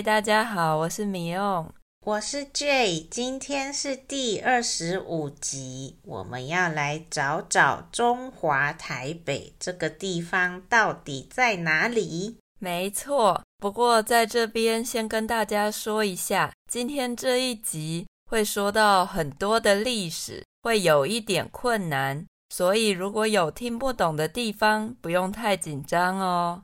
嗨，大家好，我是米用，我是 Jay，今天是第二十五集，我们要来找找中华台北这个地方到底在哪里？没错，不过在这边先跟大家说一下，今天这一集会说到很多的历史，会有一点困难，所以如果有听不懂的地方，不用太紧张哦。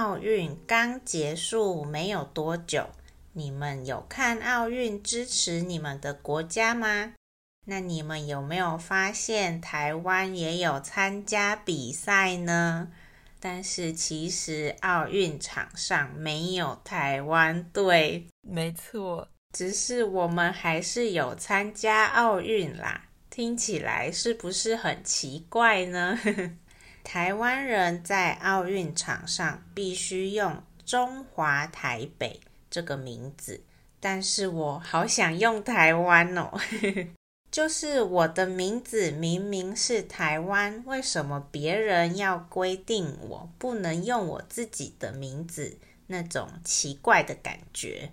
奥运刚结束没有多久，你们有看奥运支持你们的国家吗？那你们有没有发现台湾也有参加比赛呢？但是其实奥运场上没有台湾队，没错，只是我们还是有参加奥运啦。听起来是不是很奇怪呢？台湾人在奥运场上必须用“中华台北”这个名字，但是我好想用台湾哦。就是我的名字明明是台湾，为什么别人要规定我不能用我自己的名字？那种奇怪的感觉。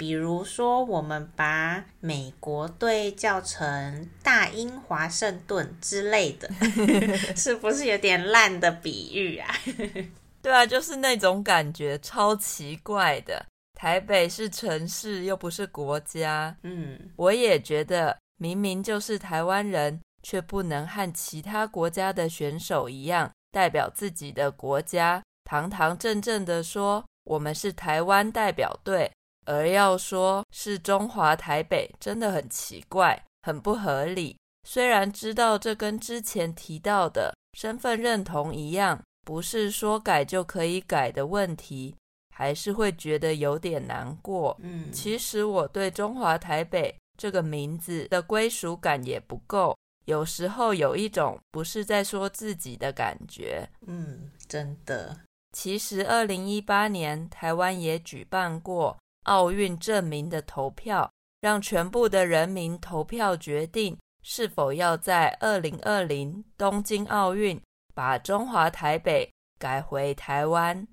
比如说，我们把美国队叫成大英华盛顿之类的，是不是有点烂的比喻啊？对啊，就是那种感觉，超奇怪的。台北是城市，又不是国家。嗯，我也觉得，明明就是台湾人，却不能和其他国家的选手一样，代表自己的国家，堂堂正正的说我们是台湾代表队。而要说是中华台北，真的很奇怪，很不合理。虽然知道这跟之前提到的身份认同一样，不是说改就可以改的问题，还是会觉得有点难过。嗯，其实我对中华台北这个名字的归属感也不够，有时候有一种不是在说自己的感觉。嗯，真的。其实二零一八年台湾也举办过。奥运证明的投票，让全部的人民投票决定是否要在二零二零东京奥运把中华台北改回台湾。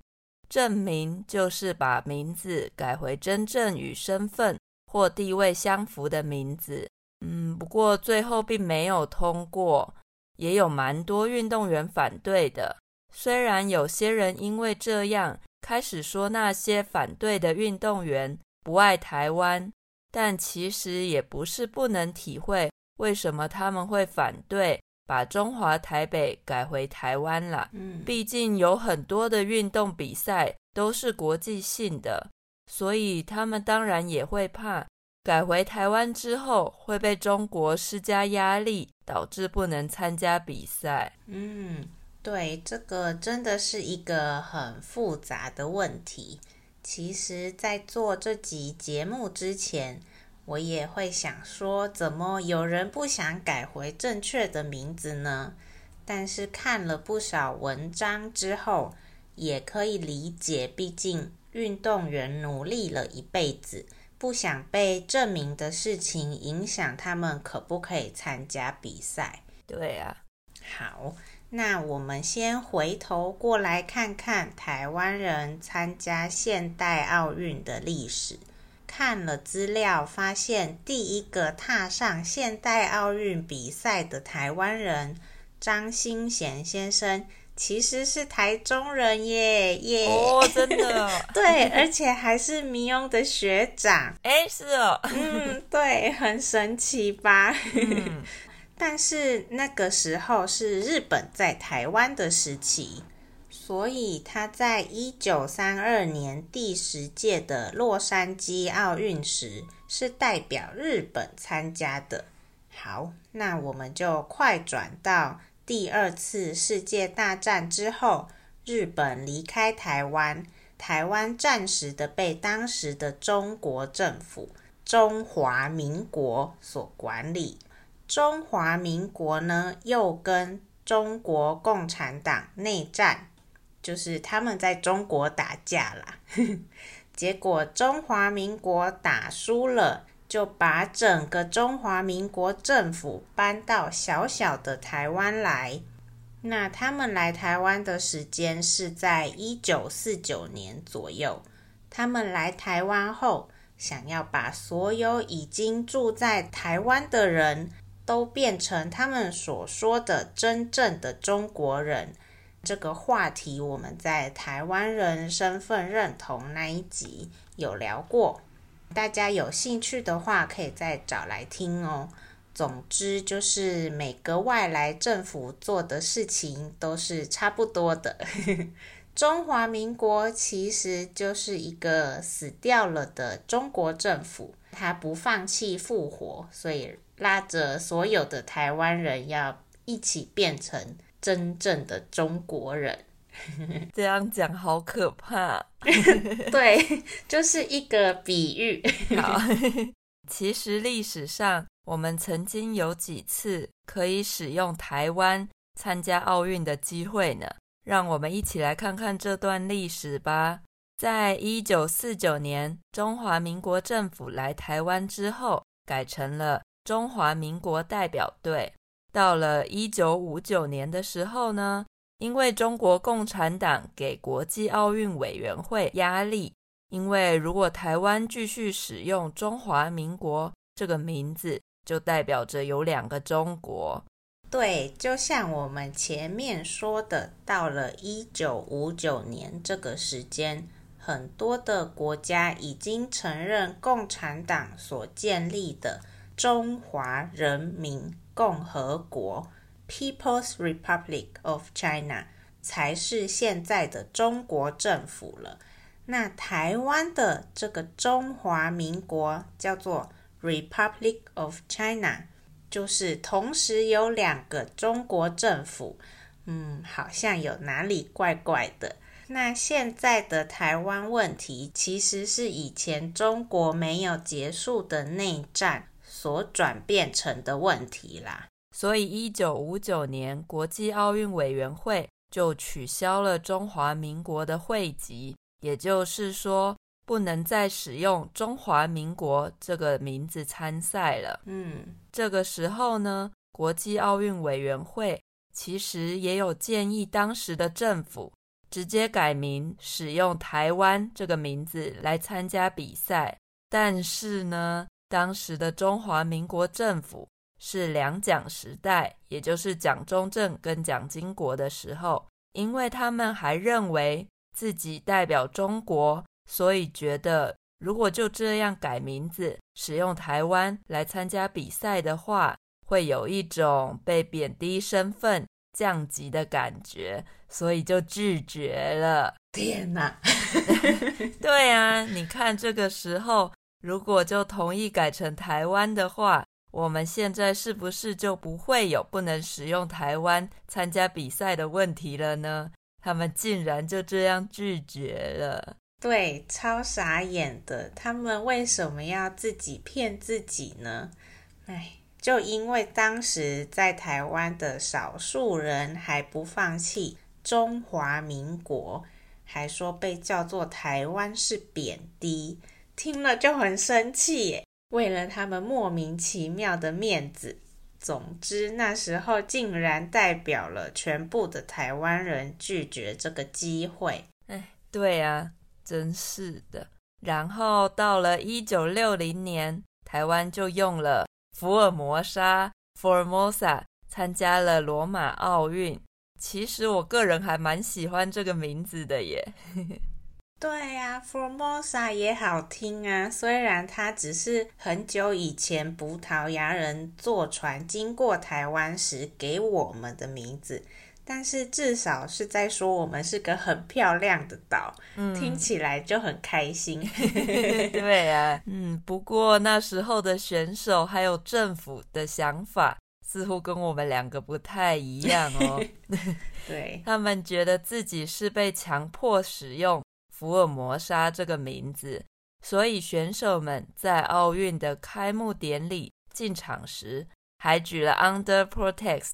证明就是把名字改回真正与身份或地位相符的名字。嗯，不过最后并没有通过，也有蛮多运动员反对的。虽然有些人因为这样，开始说那些反对的运动员不爱台湾，但其实也不是不能体会为什么他们会反对把中华台北改回台湾了。嗯，毕竟有很多的运动比赛都是国际性的，所以他们当然也会怕改回台湾之后会被中国施加压力，导致不能参加比赛。嗯。对，这个真的是一个很复杂的问题。其实，在做这集节目之前，我也会想说，怎么有人不想改回正确的名字呢？但是看了不少文章之后，也可以理解，毕竟运动员努力了一辈子，不想被证明的事情影响他们可不可以参加比赛。对啊，好。那我们先回头过来看看台湾人参加现代奥运的历史。看了资料，发现第一个踏上现代奥运比赛的台湾人张新贤先生，其实是台中人耶耶！哦，真的？对，而且还是迷翁的学长。哎，是哦。嗯，对，很神奇吧？嗯但是那个时候是日本在台湾的时期，所以他在一九三二年第十届的洛杉矶奥运时是代表日本参加的。好，那我们就快转到第二次世界大战之后，日本离开台湾，台湾暂时的被当时的中国政府中华民国所管理。中华民国呢，又跟中国共产党内战，就是他们在中国打架啦。结果中华民国打输了，就把整个中华民国政府搬到小小的台湾来。那他们来台湾的时间是在一九四九年左右。他们来台湾后，想要把所有已经住在台湾的人都变成他们所说的真正的中国人。这个话题我们在台湾人身份认同那一集有聊过。大家有兴趣的话，可以再找来听哦。总之，就是每个外来政府做的事情都是差不多的。中华民国其实就是一个死掉了的中国政府，他不放弃复活，所以拉着所有的台湾人要一起变成真正的中国人。这样讲好可怕。对，就是一个比喻。好，其实历史上我们曾经有几次可以使用台湾参加奥运的机会呢？让我们一起来看看这段历史吧。在一九四九年，中华民国政府来台湾之后，改成了中华民国代表队。到了一九五九年的时候呢，因为中国共产党给国际奥运委员会压力，因为如果台湾继续使用中华民国这个名字，就代表着有两个中国。对，就像我们前面说的，到了一九五九年这个时间，很多的国家已经承认共产党所建立的中华人民共和国。People's Republic of China 才是现在的中国政府了。那台湾的这个中华民国叫做 Republic of China，就是同时有两个中国政府。嗯，好像有哪里怪怪的。那现在的台湾问题，其实是以前中国没有结束的内战所转变成的问题啦。所以，一九五九年，国际奥运委员会就取消了中华民国的会籍，也就是说，不能再使用中华民国这个名字参赛了。嗯，这个时候呢，国际奥运委员会其实也有建议当时的政府直接改名，使用台湾这个名字来参加比赛。但是呢，当时的中华民国政府。是两蒋时代，也就是蒋中正跟蒋经国的时候，因为他们还认为自己代表中国，所以觉得如果就这样改名字，使用台湾来参加比赛的话，会有一种被贬低身份、降级的感觉，所以就拒绝了。天哪！对啊，你看这个时候，如果就同意改成台湾的话。我们现在是不是就不会有不能使用台湾参加比赛的问题了呢？他们竟然就这样拒绝了，对，超傻眼的。他们为什么要自己骗自己呢？哎，就因为当时在台湾的少数人还不放弃中华民国，还说被叫做台湾是贬低，听了就很生气耶。为了他们莫名其妙的面子，总之那时候竟然代表了全部的台湾人拒绝这个机会。哎，对啊，真是的。然后到了一九六零年，台湾就用了福尔摩沙 （Formosa） 参加了罗马奥运。其实我个人还蛮喜欢这个名字的耶。对呀，Formosa 也好听啊。虽然它只是很久以前葡萄牙人坐船经过台湾时给我们的名字，但是至少是在说我们是个很漂亮的岛，嗯，听起来就很开心。对啊，嗯，不过那时候的选手还有政府的想法似乎跟我们两个不太一样哦。对，他们觉得自己是被强迫使用。福尔摩沙这个名字，所以选手们在奥运的开幕典礼进场时，还举了 Under Protest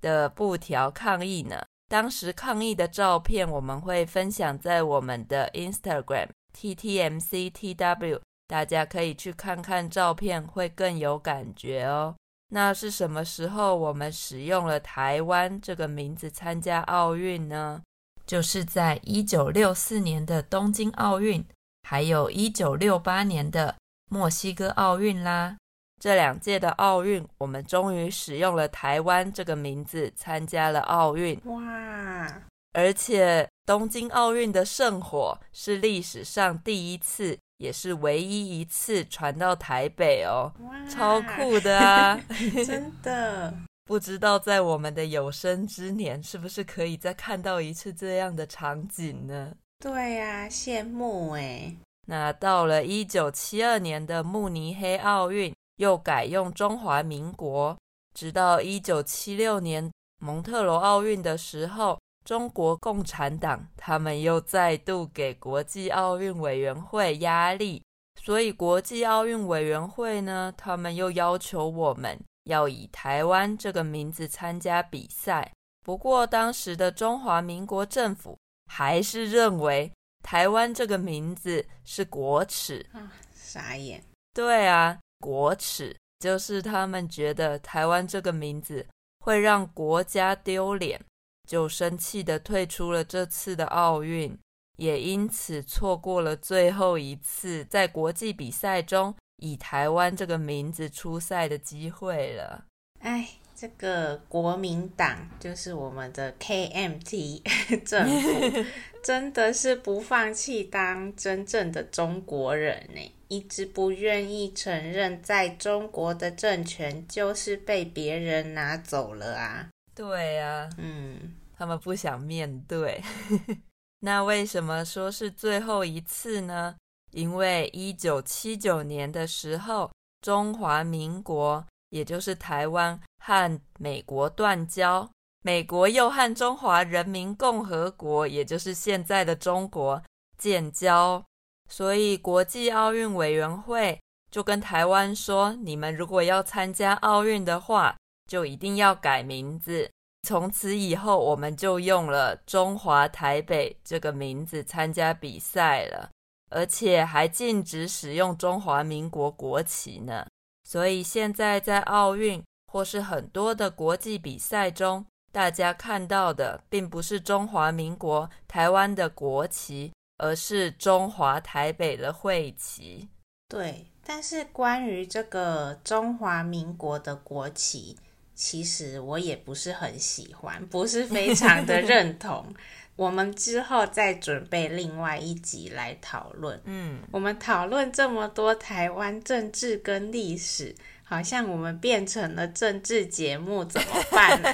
的布条抗议呢。当时抗议的照片我们会分享在我们的 Instagram TTMCTW 大家可以去看看照片，会更有感觉哦。那是什么时候我们使用了台湾这个名字参加奥运呢？就是在一九六四年的东京奥运，还有一九六八年的墨西哥奥运啦。这两届的奥运，我们终于使用了台湾这个名字参加了奥运。哇！而且东京奥运的圣火是历史上第一次。也是唯一一次传到台北哦，哇超酷的啊！真的不知道在我们的有生之年，是不是可以再看到一次这样的场景呢？对呀、啊，羡慕哎。那到了一九七二年的慕尼黑奥运，又改用中华民国，直到一九七六年蒙特罗奥运的时候。中国共产党他们又再度给国际奥运委员会压力，所以国际奥运委员会呢，他们又要求我们要以台湾这个名字参加比赛。不过当时的中华民国政府还是认为台湾这个名字是国耻啊，傻眼。对啊，国耻就是他们觉得台湾这个名字会让国家丢脸。就生气的退出了这次的奥运，也因此错过了最后一次在国际比赛中以台湾这个名字出赛的机会了。哎，这个国民党就是我们的 KMT 政府，真的是不放弃当真正的中国人呢，一直不愿意承认在中国的政权就是被别人拿走了啊。对呀、啊，嗯，他们不想面对。那为什么说是最后一次呢？因为一九七九年的时候，中华民国，也就是台湾和美国断交，美国又和中华人民共和国，也就是现在的中国建交，所以国际奥运委员会就跟台湾说：你们如果要参加奥运的话，就一定要改名字，从此以后我们就用了中华台北这个名字参加比赛了，而且还禁止使用中华民国国旗呢。所以现在在奥运或是很多的国际比赛中，大家看到的并不是中华民国台湾的国旗，而是中华台北的会旗。对，但是关于这个中华民国的国旗。其实我也不是很喜欢，不是非常的认同。我们之后再准备另外一集来讨论。嗯，我们讨论这么多台湾政治跟历史，好像我们变成了政治节目，怎么办呢？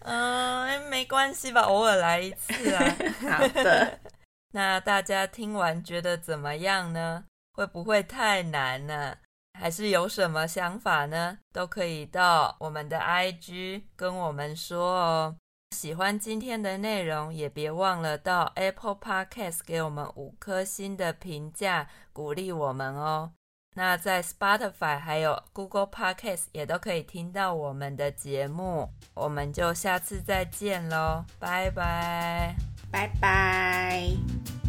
嗯，没关系吧，偶尔来一次啊。好的，那大家听完觉得怎么样呢？会不会太难呢？还是有什么想法呢？都可以到我们的 IG 跟我们说哦。喜欢今天的内容，也别忘了到 Apple Podcast 给我们五颗星的评价，鼓励我们哦。那在 Spotify 还有 Google Podcast 也都可以听到我们的节目。我们就下次再见喽，拜拜，拜拜。